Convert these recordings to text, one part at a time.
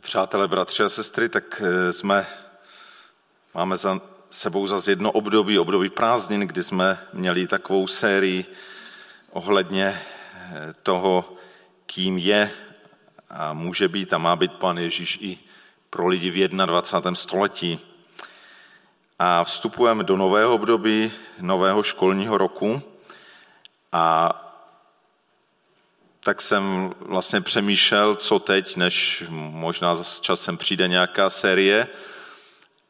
Přátelé, bratři a sestry, tak eh, jsme, máme za sebou zase jedno období, období prázdnin, kdy jsme měli takovou sérii ohledně eh, toho, kým je a může být a má být Pan Ježíš i pro lidi v 21. století. A vstupujeme do nového období, nového školního roku a tak jsem vlastně přemýšlel, co teď, než možná s časem přijde nějaká série,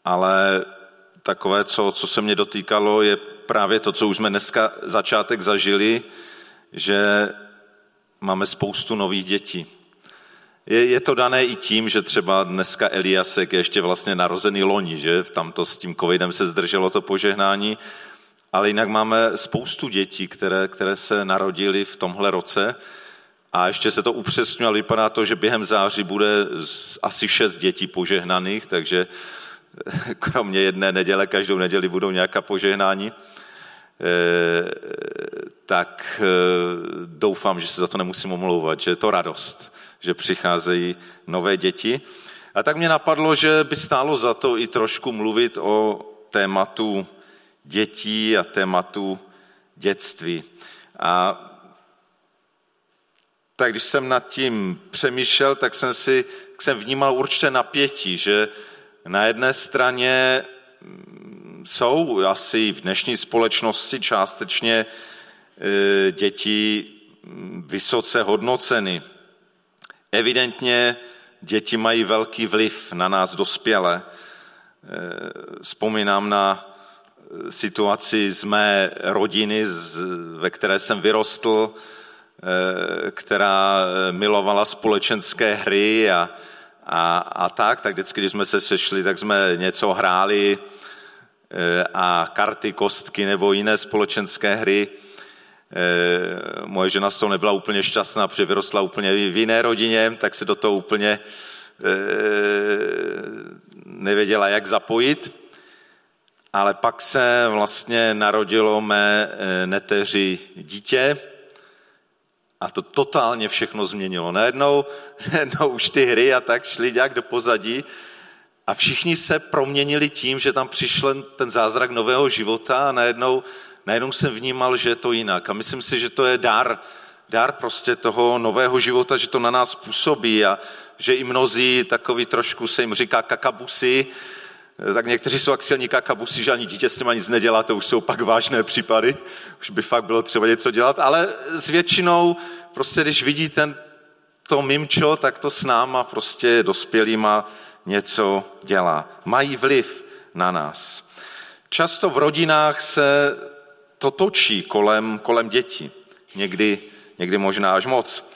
ale takové, co, co se mě dotýkalo, je právě to, co už jsme dneska začátek zažili, že máme spoustu nových dětí. Je, je to dané i tím, že třeba dneska Eliasek je ještě vlastně narozený loni, že? Tam to s tím covidem se zdrželo to požehnání, ale jinak máme spoustu dětí, které, které se narodily v tomhle roce a ještě se to upřesňuje, ale vypadá to, že během září bude asi šest dětí požehnaných, takže kromě jedné neděle, každou neděli budou nějaká požehnání. Eh, tak eh, doufám, že se za to nemusím omlouvat, že je to radost, že přicházejí nové děti. A tak mě napadlo, že by stálo za to i trošku mluvit o tématu dětí a tématu dětství. A tak když jsem nad tím přemýšlel, tak jsem si tak jsem vnímal určité napětí, že na jedné straně mm, jsou asi v dnešní společnosti částečně e, děti mm, vysoce hodnoceny. Evidentně děti mají velký vliv na nás dospělé. E, vzpomínám na e, situaci z mé rodiny, ve které jsem vyrostl, která eh, milovala společenské hry a, a, a tak, tak vždycky, když jsme se sešli, tak jsme něco hráli eh, a karty, kostky nebo jiné společenské hry. Moje žena z toho nebyla úplně šťastná, protože vyrostla úplně v jiné rodině, tak se do toho úplně nevěděla, jak zapojit. Ale pak se vlastně narodilo mé neteři dítě, a to totálně všechno změnilo. Najednou, najednou už ty hry a tak šly nějak do pozadí a všichni se proměnili tím, že tam přišel ten zázrak nového života a najednou, najednou jsem vnímal, že je to jinak. A myslím si, že to je dar, dar prostě toho nového života, že to na nás působí a že i mnozí takový trošku se jim říká kakabusy, tak někteří jsou jak silní kakabusy, že ani dítě s těma nic nedělá, to už jsou pak vážné případy, už by fakt bylo třeba něco dělat, ale s většinou, prostě když vidí ten, to mimčo, tak to s náma prostě dospělýma něco dělá. Mají vliv na nás. Často v rodinách se to točí kolem, kolem dětí. Někdy, někdy možná až moc.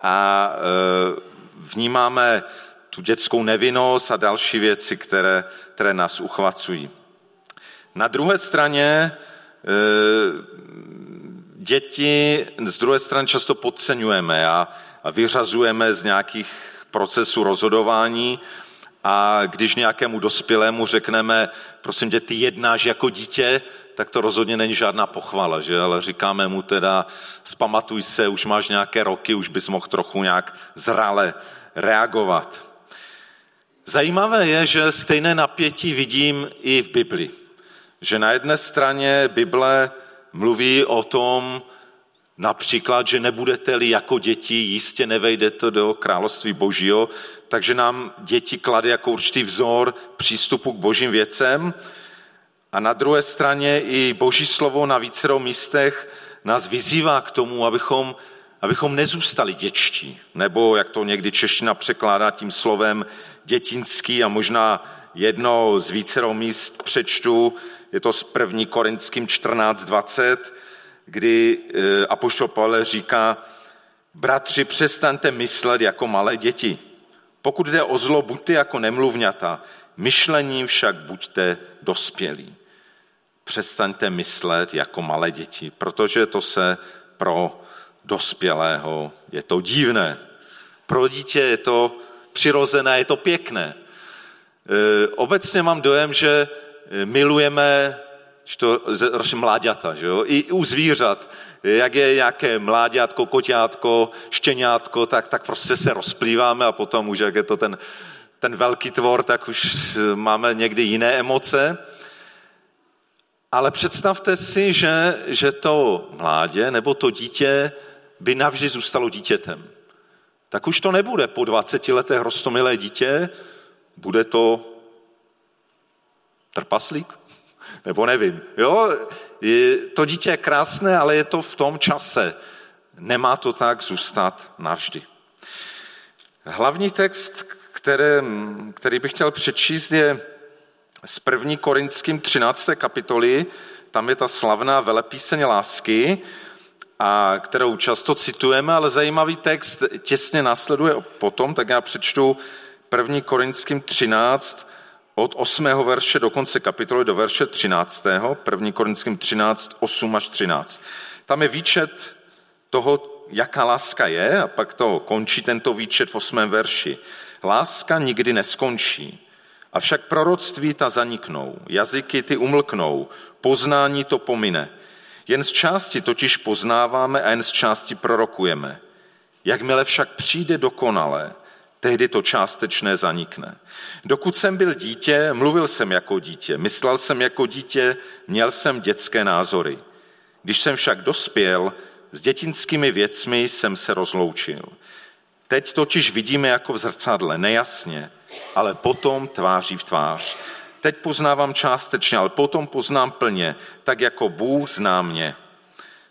A e, vnímáme tu dětskou nevinnost a další věci, které, které nás uchvacují. Na druhé straně e, děti z druhé strany často podceňujeme a, a vyřazujeme z nějakých procesů rozhodování a když nějakému dospělému řekneme, prosím tě, ty jednáš jako dítě, tak to rozhodně není žádná pochvala, že? ale říkáme mu teda, spamatuj se, už máš nějaké roky, už bys mohl trochu nějak zrale reagovat. Zajímavé je, že stejné napětí vidím i v Bibli. Že na jedné straně Bible mluví o tom, například, že nebudete-li jako děti, jistě nevejdete do království božího, takže nám děti klade jako určitý vzor přístupu k božím věcem. A na druhé straně i boží slovo na vícerou místech nás vyzývá k tomu, abychom, abychom nezůstali děčtí. Nebo, jak to někdy čeština překládá tím slovem, dětinský a možná jedno z vícerou míst přečtu, je to s první Korinským 14.20, kdy eh, Apoštol Pavel říká, bratři, přestaňte myslet jako malé děti. Pokud jde o zlo, buďte jako nemluvňata, myšlení však buďte dospělí. Přestaňte myslet jako malé děti, protože to se pro dospělého je to divné. Pro dítě je to přirozené, je to pěkné. E, obecně mám dojem, že milujeme, to roste mláďata, že jo? I u zvířat, jak je nějaké mláďátko, koťátko, štěňátko, tak, tak prostě se rozplýváme a potom už, jak je to ten, ten velký tvor, tak už máme někdy jiné emoce. Ale představte si, že, že to mládě nebo to dítě by navždy zůstalo dítětem. Tak už to nebude po 20 letech rostomilé dítě, bude to trpaslík? Nebo nevím. Jo, je, to dítě je krásné, ale je to v tom čase. Nemá to tak zůstat navždy. Hlavní text, které, který bych chtěl přečíst, je z 1. Korinským 13. kapitoly. Tam je ta slavná velepíseň lásky, a kterou často citujeme, ale zajímavý text těsně následuje potom, tak já přečtu 1. Korinským 13, od 8. verše do konce kapitoly do verše 13. 1. Korinským 13, 8 až 13. Tam je výčet toho, jaká láska je a pak to končí tento výčet v 8. verši. Láska nikdy neskončí, avšak proroctví ta zaniknou, jazyky ty umlknou, poznání to pomine. Jen z části totiž poznáváme a jen z části prorokujeme. Jakmile však přijde dokonalé, tehdy to částečné zanikne. Dokud jsem byl dítě, mluvil jsem jako dítě, myslel jsem jako dítě, měl jsem dětské názory. Když jsem však dospěl, s dětinskými věcmi jsem se rozloučil. Teď totiž vidíme jako v zrcadle, nejasně, ale potom tváří v tvář. Teď poznávám částečně, ale potom poznám plně, tak jako Bůh zná mě.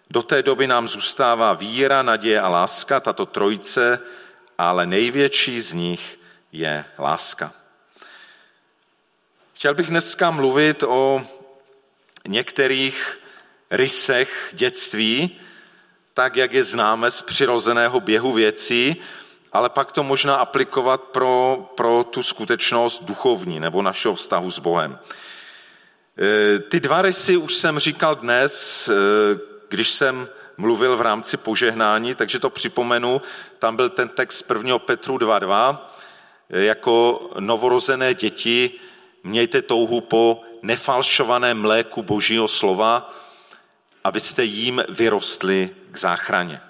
Do té doby nám zůstává víra, naděje a láska, tato trojice, ale největší z nich je láska. Chtěl bych dneska mluvit o některých rysech dětství, tak jak je známe z přirozeného běhu věcí, ale pak to možná aplikovat pro, pro tu skutečnost duchovní nebo našeho vztahu s Bohem. E, ty dva rysy už jsem říkal dnes, e, když jsem mluvil v rámci požehnání, takže to připomenu. Tam byl ten text 1. Petru 2.2. Jako novorozené děti mějte touhu po nefalšovaném mléku božího slova, abyste jím vyrostli k záchraně.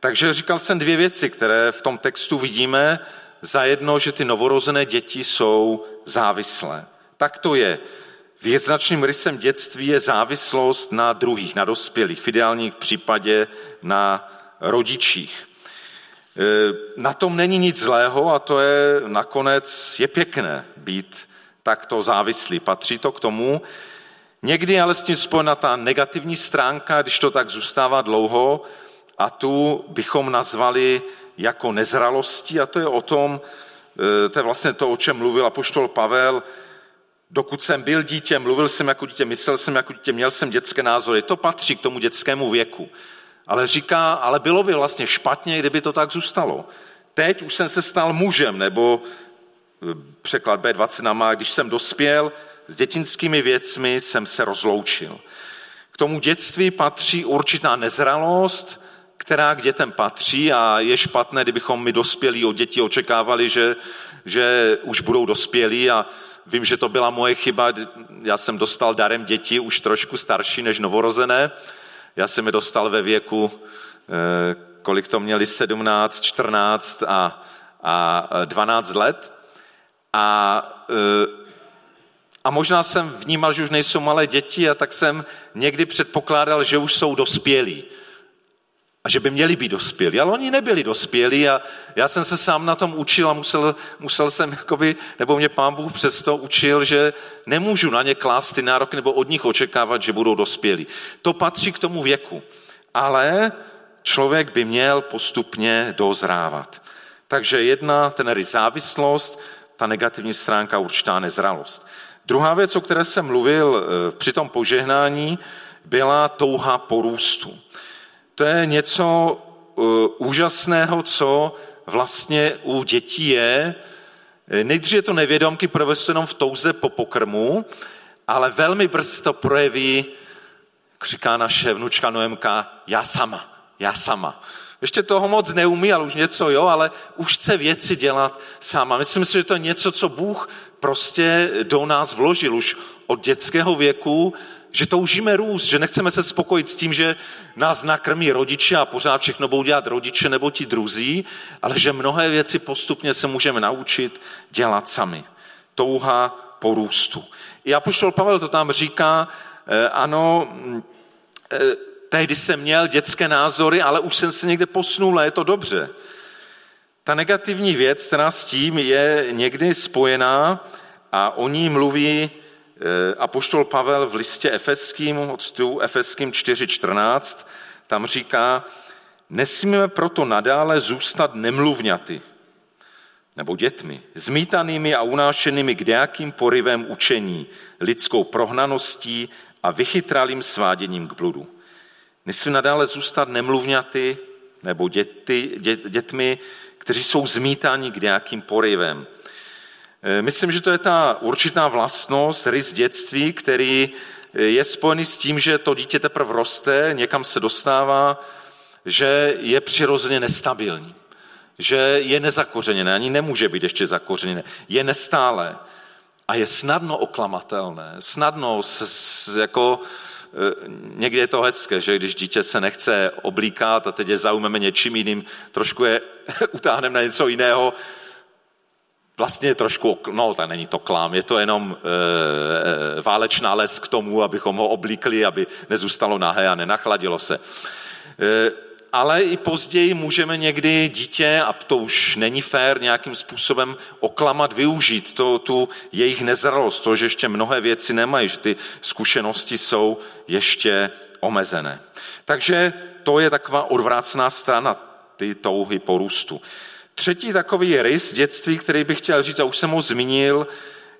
Takže říkal jsem dvě věci, které v tom textu vidíme. Za jedno, že ty novorozené děti jsou závislé. Tak to je. Věznačným rysem dětství je závislost na druhých, na dospělých, v ideálním případě na rodičích. E, na tom není nic zlého a to je nakonec je pěkné být takto závislý. Patří to k tomu. Někdy ale s tím spojena ta negativní stránka, když to tak zůstává dlouho, a tu bychom nazvali jako nezralostí a to je o tom, e, to je vlastně to, o čem mluvil apoštol Pavel, dokud jsem byl dítě, mluvil jsem jako dítě, myslel jsem jako dítě, měl jsem dětské názory, to patří k tomu dětskému věku. Ale říká, ale bylo by vlastně špatně, kdyby to tak zůstalo. Teď už jsem se stal mužem, nebo e, překlad B20 nám má, když jsem dospěl, s dětinskými věcmi jsem se rozloučil. K tomu dětství patří určitá nezralost, která k dětem patří a je špatné, kdybychom my dospělí od dětí očekávali, že, že už budou dospělí a vím, že to byla moje chyba, já jsem dostal darem děti už trošku starší než novorozené, já jsem je dostal ve věku, eh, kolik to měli, 17, 14 a, a 12 let. A eh, a možná jsem vnímal, že už nejsou malé děti a tak jsem někdy předpokládal, že už jsou dospělí a že by měli být dospělí. Ale oni nebyli dospělí a já jsem se sám na tom učil a musel, musel jsem, jakoby, nebo mě pán Bůh přesto učil, že nemůžu na ně klást ty nároky nebo od nich očekávat, že budou dospělí. To patří k tomu věku. Ale člověk by měl postupně dozrávat. Takže jedna, ten závislost, ta negativní stránka určitá nezralost. Druhá věc, o které jsem mluvil eh, při tom požehnání, byla touha porůstu to je něco uh, úžasného, co vlastně u dětí je. Nejdřív je to nevědomky provesto jenom v touze po pokrmu, ale velmi brzy to projeví, říká naše vnučka Noemka, já sama, já sama. Ještě toho moc neumí, ale už něco jo, ale už chce věci dělat sama. Myslím si, že to je něco, co Bůh prostě do nás vložil. Už od dětského věku, že toužíme růst, že nechceme se spokojit s tím, že nás nakrmí rodiče a pořád všechno budou dělat rodiče nebo ti druzí, ale že mnohé věci postupně se můžeme naučit dělat sami. Touha po růstu. I Apoštol Pavel to tam říká, eh, ano, eh, tehdy jsem měl dětské názory, ale už jsem se někde posunul a je to dobře. Ta negativní věc, která s tím je někdy spojená a o ní mluví apoštol Pavel v listě efeským, odstu efeským 4.14, tam říká, nesmíme proto nadále zůstat nemluvňaty, nebo dětmi, zmítanými a unášenými k nějakým porivem učení, lidskou prohnaností a vychytralým sváděním k bludu. Nesmíme nadále zůstat nemluvňaty nebo děti, dě, dětmi, kteří jsou zmítáni k nějakým porivem. Eh, myslím, že to je ta určitá vlastnost, rys dětství, který eh, je spojený s tím, že to dítě teprve roste, někam se dostává, že je přirozeně nestabilní, že je nezakořeněné, ani nemůže být ještě zakořeněné, je nestále a je snadno oklamatelné, snadno s, s, jako eh, Někdy je to hezké, že když dítě se nechce oblíkat a teď je zaujmeme něčím jiným, trošku je utáhneme na něco jiného, vlastně trošku, no tak není to klám, je to jenom e, válečná les k tomu, abychom ho oblíkli, aby nezůstalo nahé a nenachladilo se. E, ale i později můžeme někdy dítě, a to už není fér, nějakým způsobem oklamat, využít to, tu jejich nezralost, to, že ještě mnohé věci nemají, že ty zkušenosti jsou ještě omezené. Takže to je taková odvrácená strana ty touhy po růstu. Třetí takový rys dětství, který bych chtěl říct, a už jsem ho zmínil,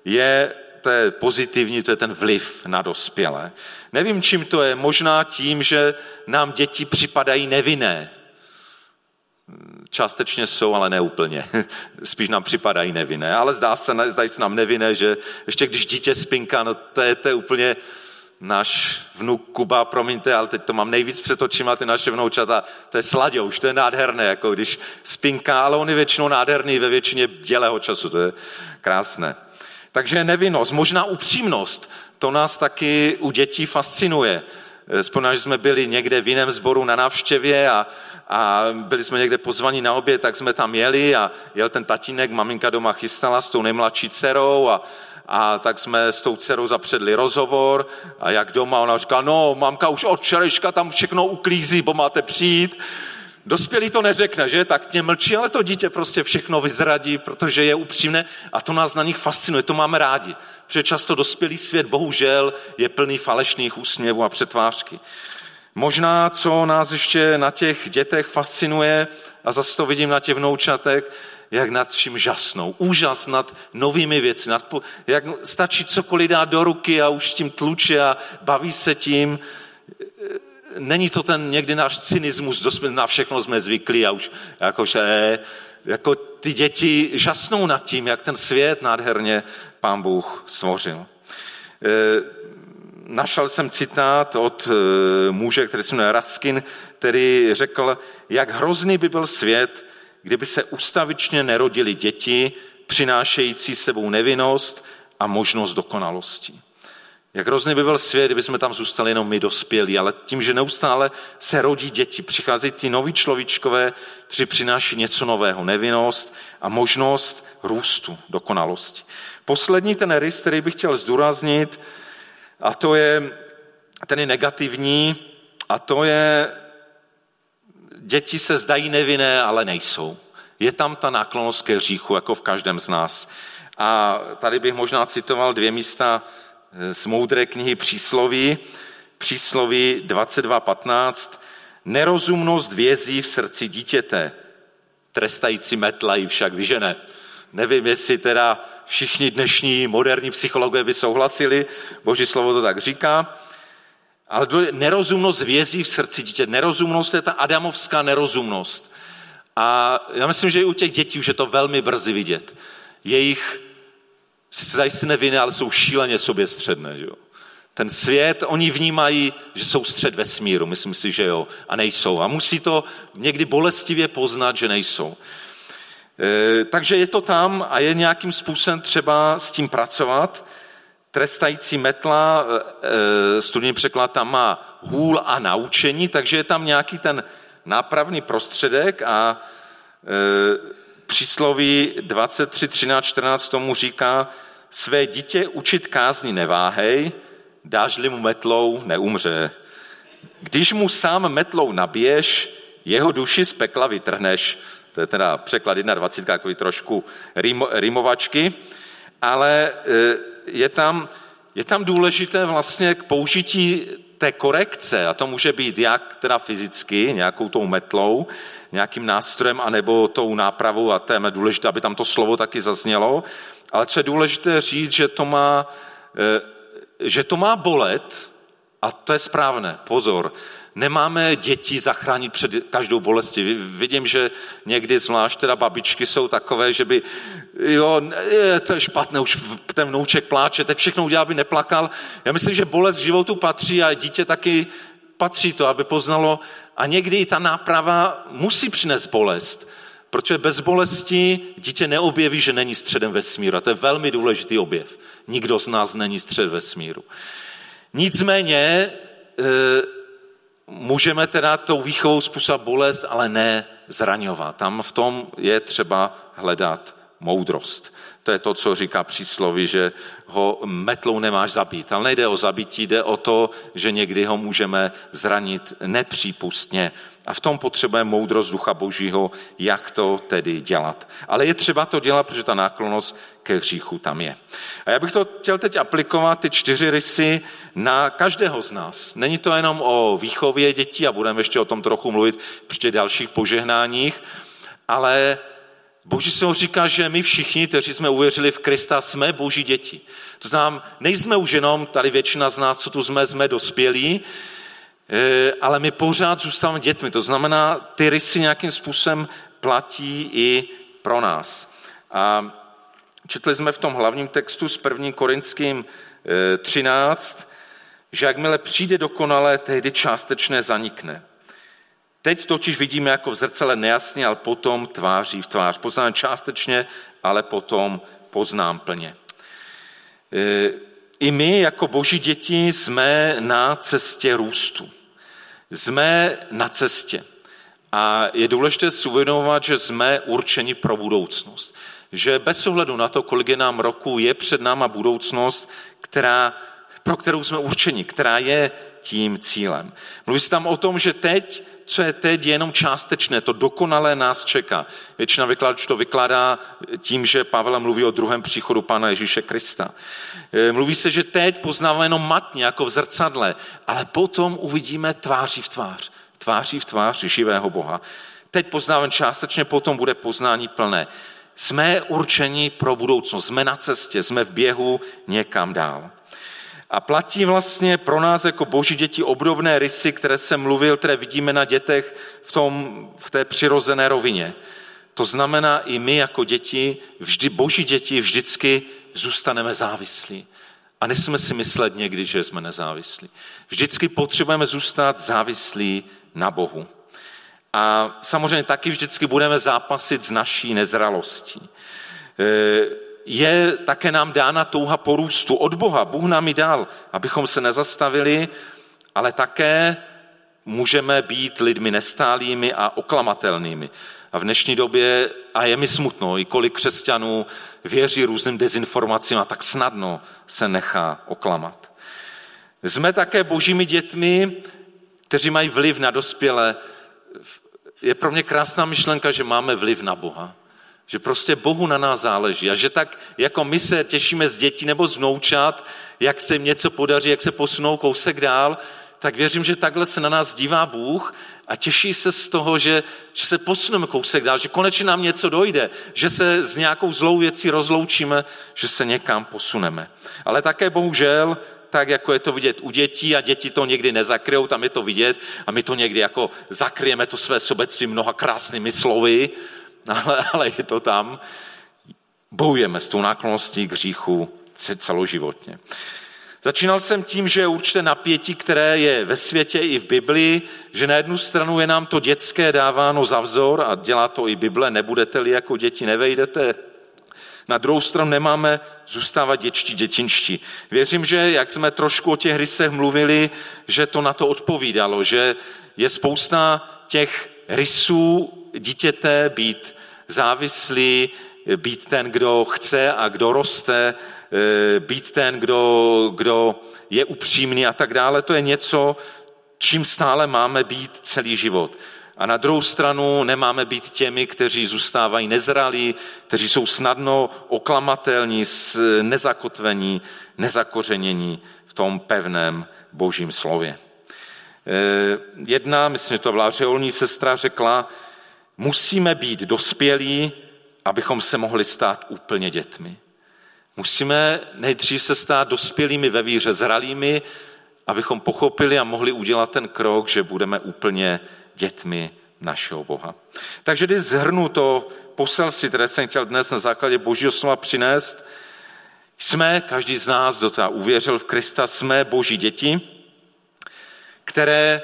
je, to je pozitivní, to je ten vliv na dospělé. Nevím, čím to je, možná tím, že nám děti připadají nevinné. Částečně jsou, ale ne úplně. Spíš nám připadají nevinné, ale zdá se, zdají se nám nevinné, že ještě když dítě spinká, no to je, to je úplně, náš vnuk Kuba, promiňte, ale teď to mám nejvíc před očima, ty naše vnoučata, to je už to je nádherné, jako když spinká, ale on je většinou nádherný ve většině dělého času, to je krásné. Takže nevinnost, možná upřímnost, to nás taky u dětí fascinuje. Vzpomínám, že jsme byli někde v jiném sboru na návštěvě a, a byli jsme někde pozvaní na oběd, tak jsme tam jeli a jel ten tatínek, maminka doma chystala s tou nejmladší dcerou a, a tak jsme s tou dcerou zapředli rozhovor a jak doma, ona říká, no, mamka už od včerejška tam všechno uklízí, bo máte přijít. Dospělý to neřekne, že? Tak tě mlčí, ale to dítě prostě všechno vyzradí, protože je upřímné a to nás na nich fascinuje, to máme rádi. Protože často dospělý svět bohužel je plný falešných úsměvů a přetvářky. Možná, co nás ještě na těch dětech fascinuje, a zase to vidím na těch vnoučatech, jak nad vším žasnou. Úžas nad novými věci. Nad, jak stačí cokoliv dát do ruky a už tím tluče a baví se tím. Není to ten někdy náš cynismus, na všechno jsme zvyklí a už jakože, jako ty děti žasnou nad tím, jak ten svět nádherně pán Bůh stvořil. Eh, našel jsem citát od eh, muže, který se jmenuje Raskin, který řekl, jak hrozný by byl svět, kdyby se ustavičně nerodili děti, přinášející sebou nevinnost a možnost dokonalosti. Jak hrozný by byl svět, kdyby jsme tam zůstali jenom my dospělí, ale tím, že neustále se rodí děti, přicházejí ty noví človíčkové, kteří přináší něco nového, nevinnost a možnost růstu, dokonalosti. Poslední ten rys, který bych chtěl zdůraznit, a to je ten negativní, a to je děti se zdají nevinné, ale nejsou. Je tam ta náklonost ke hříchu, jako v každém z nás. A tady bych možná citoval dvě místa z moudré knihy Přísloví. Přísloví 22.15. Nerozumnost vězí v srdci dítěte, trestající metla ji však vyžene. Nevím, jestli teda všichni dnešní moderní psychologové by souhlasili, boží slovo to tak říká, ale nerozumnost vězí v srdci dítě. Nerozumnost je ta adamovská nerozumnost. A já myslím, že i u těch dětí už je to velmi brzy vidět. Jejich, sice dají si neviny, ale jsou šíleně sobě středné. Že jo? Ten svět, oni vnímají, že jsou střed vesmíru, myslím si, že jo, a nejsou. A musí to někdy bolestivě poznat, že nejsou. E, takže je to tam a je nějakým způsobem třeba s tím pracovat. Trestající metla, studijní překlad tam má hůl a naučení, takže je tam nějaký ten nápravný prostředek a přísloví 23, 13, 14 tomu říká, své dítě učit kázni neváhej, dáš-li mu metlou, neumře. Když mu sám metlou nabiješ, jeho duši z pekla vytrhneš. To je teda překlad 21, takový trošku rimovačky, ale e, je tam, je tam důležité vlastně k použití té korekce, a to může být jak teda fyzicky, nějakou tou metlou, nějakým nástrojem, anebo tou nápravou, a to je důležité, aby tam to slovo taky zaznělo, ale co je důležité říct, že to má, e, že to má bolet, a to je správné, pozor, nemáme děti zachránit před každou bolestí. Vidím, že někdy zvlášť teda babičky jsou takové, že by, jo, je, to je špatné, už ten vnouček pláče, teď všechno udělá, aby neplakal. Já myslím, že bolest k životu patří a dítě taky patří to, aby poznalo. A někdy i ta náprava musí přinést bolest, protože bez bolesti dítě neobjeví, že není středem vesmíru. A to je velmi důležitý objev. Nikdo z nás není střed vesmíru. Nicméně e, můžeme teda tou výchovou způsobit bolest, ale ne zraňovat. Tam v tom je třeba hledat moudrost. To je to, co říká přísloví, že ho metlou nemáš zabít. Ale nejde o zabití, jde o to, že někdy ho můžeme zranit nepřípustně. A v tom potřebujeme moudrost Ducha Božího, jak to tedy dělat. Ale je třeba to dělat, protože ta náklonost ke hříchu tam je. A já bych to chtěl teď aplikovat, ty čtyři rysy, na každého z nás. Není to jenom o výchově dětí, a budeme ještě o tom trochu mluvit při dalších požehnáních, ale Boží se říká, že my všichni, kteří jsme uvěřili v Krista, jsme boží děti. To znamená, nejsme už jenom, tady většina z nás, co tu jsme, jsme dospělí, eh, ale my pořád zůstáváme dětmi. To znamená, ty rysy nějakým způsobem platí i pro nás. A četli jsme v tom hlavním textu s 1. Korinským 13, eh, že jakmile přijde dokonalé, tehdy částečné zanikne. Teď totiž vidíme jako v zrcele nejasně, ale potom tváří v tvář. Poznám částečně, ale potom poznám plně. E, I my jako boží děti jsme na cestě růstu. Jsme na cestě. A je důležité si uvědomovat, že jsme určeni pro budoucnost. Že bez ohledu na to, kolik je nám roku, je před náma budoucnost, která, pro kterou jsme určeni, která je tím cílem. Mluví se tam o tom, že teď co je teď, je jenom částečné, to dokonalé nás čeká. Většina vykladačů to vykládá tím, že Pavel mluví o druhém příchodu Pána Ježíše Krista. E, mluví se, že teď poznáváme jenom matně, jako v zrcadle, ale potom uvidíme tváří v tvář. Tváří v tvář živého Boha. Teď poznáváme částečně, potom bude poznání plné. Jsme určeni pro budoucnost, jsme na cestě, jsme v běhu někam dál. A platí vlastně pro nás jako boží děti obdobné rysy, které jsem mluvil, které vidíme na dětech v, tom, v té přirozené rovině. To znamená, i my jako děti, vždy boží děti, vždycky zůstaneme závislí. A nesmíme si myslet někdy, že jsme nezávislí. Vždycky potřebujeme zůstat závislí na Bohu. A samozřejmě taky vždycky budeme zápasit s naší nezralostí. Je také nám dána touha porůstu od Boha. Bůh nám ji dal, abychom se nezastavili, ale také můžeme být lidmi nestálými a oklamatelnými. A v dnešní době, a je mi smutno, i kolik křesťanů věří různým dezinformacím a tak snadno se nechá oklamat. Jsme také božími dětmi, kteří mají vliv na dospělé. Je pro mě krásná myšlenka, že máme vliv na Boha. Že prostě Bohu na nás záleží a že tak, jako my se těšíme z dětí nebo z vnoučat, jak se jim něco podaří, jak se posunou kousek dál, tak věřím, že takhle se na nás dívá Bůh a těší se z toho, že, že se posuneme kousek dál, že konečně nám něco dojde, že se s nějakou zlou věcí rozloučíme, že se někam posuneme. Ale také bohužel, tak jako je to vidět u dětí a děti to někdy nezakryjou, tam je to vidět a my to někdy jako zakryjeme to své sobectví mnoha krásnými slovy, ale, ale je to tam. Bojujeme s tou náklonností k hříchu celoživotně. Začínal jsem tím, že je určité napětí, které je ve světě i v Biblii, že na jednu stranu je nám to dětské dáváno za vzor a dělá to i Bible, nebudete-li jako děti, nevejdete Na druhou stranu nemáme zůstávat děčtí, dětinští. Věřím, že jak jsme trošku o těch rysech mluvili, že to na to odpovídalo, že je spousta těch rysů dítěte být závislý, být ten, kdo chce a kdo roste, eh, být ten, kdo, kdo je upřímný a tak dále. To je něco, čím stále máme být celý život. A na druhou stranu nemáme být těmi, kteří zůstávají nezralí, kteří jsou snadno oklamatelní, nezakotvení, nezakořenění v tom pevném božím slově. Eh, jedna, myslím, že to byla řeolní sestra, řekla, musíme být dospělí, abychom se mohli stát úplně dětmi. Musíme nejdřív se stát dospělými ve víře, zralými, abychom pochopili a mohli udělat ten krok, že budeme úplně dětmi našeho Boha. Takže když zhrnu to poselství, které jsem chtěl dnes na základě Božího slova přinést, jsme, každý z nás, kdo to uvěřil v Krista, jsme Boží děti, které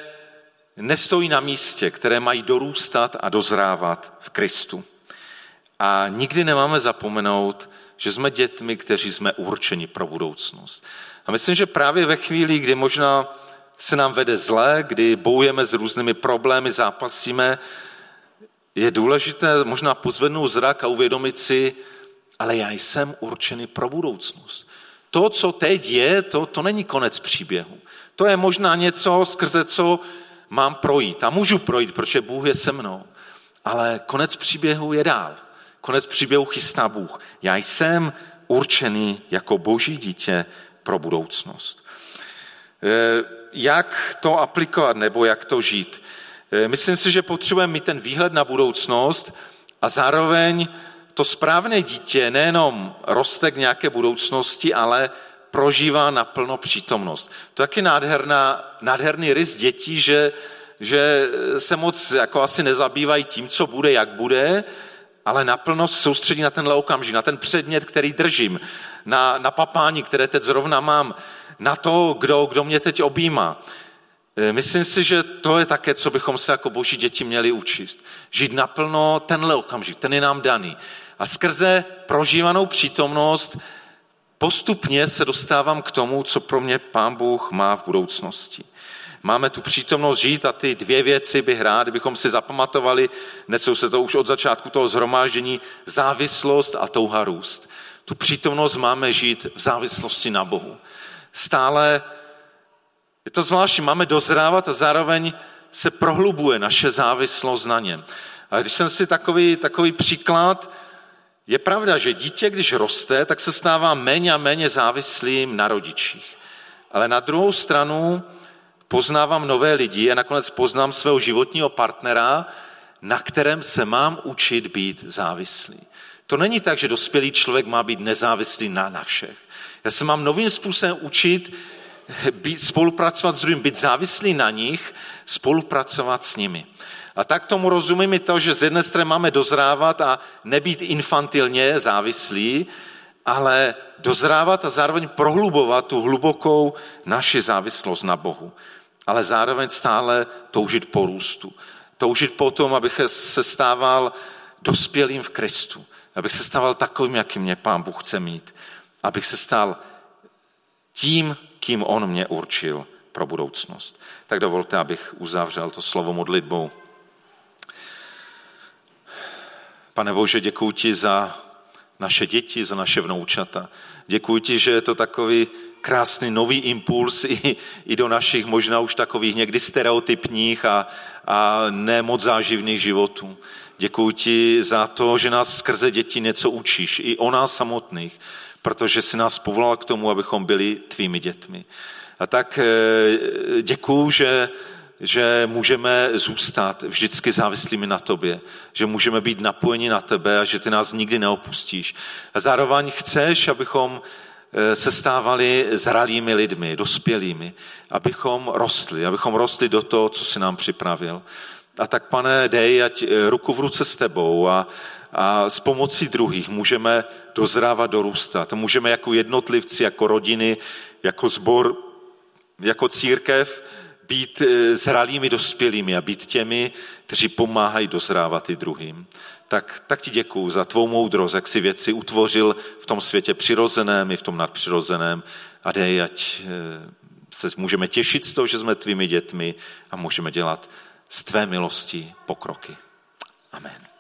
nestojí na místě, které mají dorůstat a dozrávat v Kristu. A nikdy nemáme zapomenout, že jsme dětmi, kteří jsme určeni pro budoucnost. A myslím, že právě ve chvíli, kdy možná se nám vede zle, kdy bojujeme s různými problémy, zápasíme, je důležité možná pozvednout zrak a uvědomit si, ale já jsem určený pro budoucnost. To, co teď je, to, to není konec příběhu. To je možná něco, skrze co mám projít. A můžu projít, protože Bůh je se mnou. Ale konec příběhu je dál. Konec příběhu chystá Bůh. Já jsem určený jako boží dítě pro budoucnost. E, jak to aplikovat nebo jak to žít? E, myslím si, že potřebujeme mít ten výhled na budoucnost a zároveň to správné dítě nejenom roste k nějaké budoucnosti, ale prožívá naplno přítomnost. To je taky nádherná, nádherný rys dětí, že, že se moc jako asi nezabývají tím, co bude, jak bude, ale naplno se soustředí na tenhle okamžik, na ten předmět, který držím, na, na papání, které teď zrovna mám, na to, kdo, kdo mě teď objímá. E, myslím si, že to je také, co bychom se jako boží děti měli učit. Žít naplno tenhle okamžik, ten je nám daný. A skrze prožívanou přítomnost postupně se dostávám k tomu, co pro mě Pán Bůh má v budoucnosti. Máme tu přítomnost žít a ty dvě věci bych rád, kdybychom si zapamatovali, nesou se to už od začátku toho zhromáždění, závislost a touha růst. Tu přítomnost máme žít v závislosti na Bohu. Stále je to zvláštní, máme dozrávat a zároveň se prohlubuje naše závislost na něm. A když jsem si takový, takový příklad, je pravda, že dítě, když roste, tak se stává méně a méně závislým na rodičích. Ale na druhou stranu poznávám nové lidi a nakonec poznám svého životního partnera, na kterém se mám učit být závislý. To není tak, že dospělý člověk má být nezávislý na, na všech. Já se mám novým způsobem učit být, spolupracovat s druhým, být závislý na nich, spolupracovat s nimi. A tak tomu rozumím i to, že z jedné strany máme dozrávat a nebýt infantilně závislí, ale dozrávat a zároveň prohlubovat tu hlubokou naši závislost na Bohu. Ale zároveň stále toužit po růstu. Toužit po tom, abych se stával dospělým v Kristu. Abych se stával takovým, jakým mě Pán Bůh chce mít. Abych se stal tím, kým On mě určil pro budoucnost. Tak dovolte, abych uzavřel to slovo modlitbou. Pane Bože, děkuji ti za naše děti, za naše vnoučata. Děkuji ti, že je to takový krásný nový impuls i, i do našich možná už takových někdy stereotypních a, a nemoc záživných životů. Děkuji ti za to, že nás skrze děti něco učíš, i o nás samotných, protože si nás povolal k tomu, abychom byli tvými dětmi. A tak eh, děkuji, že že můžeme zůstat vždycky závislými na tobě, že můžeme být napojeni na tebe a že ty nás nikdy neopustíš. A zároveň chceš, abychom eh, se stávali zralými lidmi, dospělými, abychom rostli, abychom rostli do toho, co si nám připravil. A tak, pane, dej, ať eh, ruku v ruce s tebou a, a s pomocí druhých můžeme dozrávat, dorůstat. Můžeme jako jednotlivci, jako rodiny, jako sbor, jako církev být eh, zralými dospělými a být těmi, kteří pomáhají dozrávat i druhým. tak, tak ti děkuju za tvou moudrost, jak si věci utvořil v tom světě přirozeném i v tom nadpřirozeném a dej, ať eh, se můžeme těšit z toho, že jsme tvými dětmi a můžeme dělat z tvé milosti pokroky. Amen.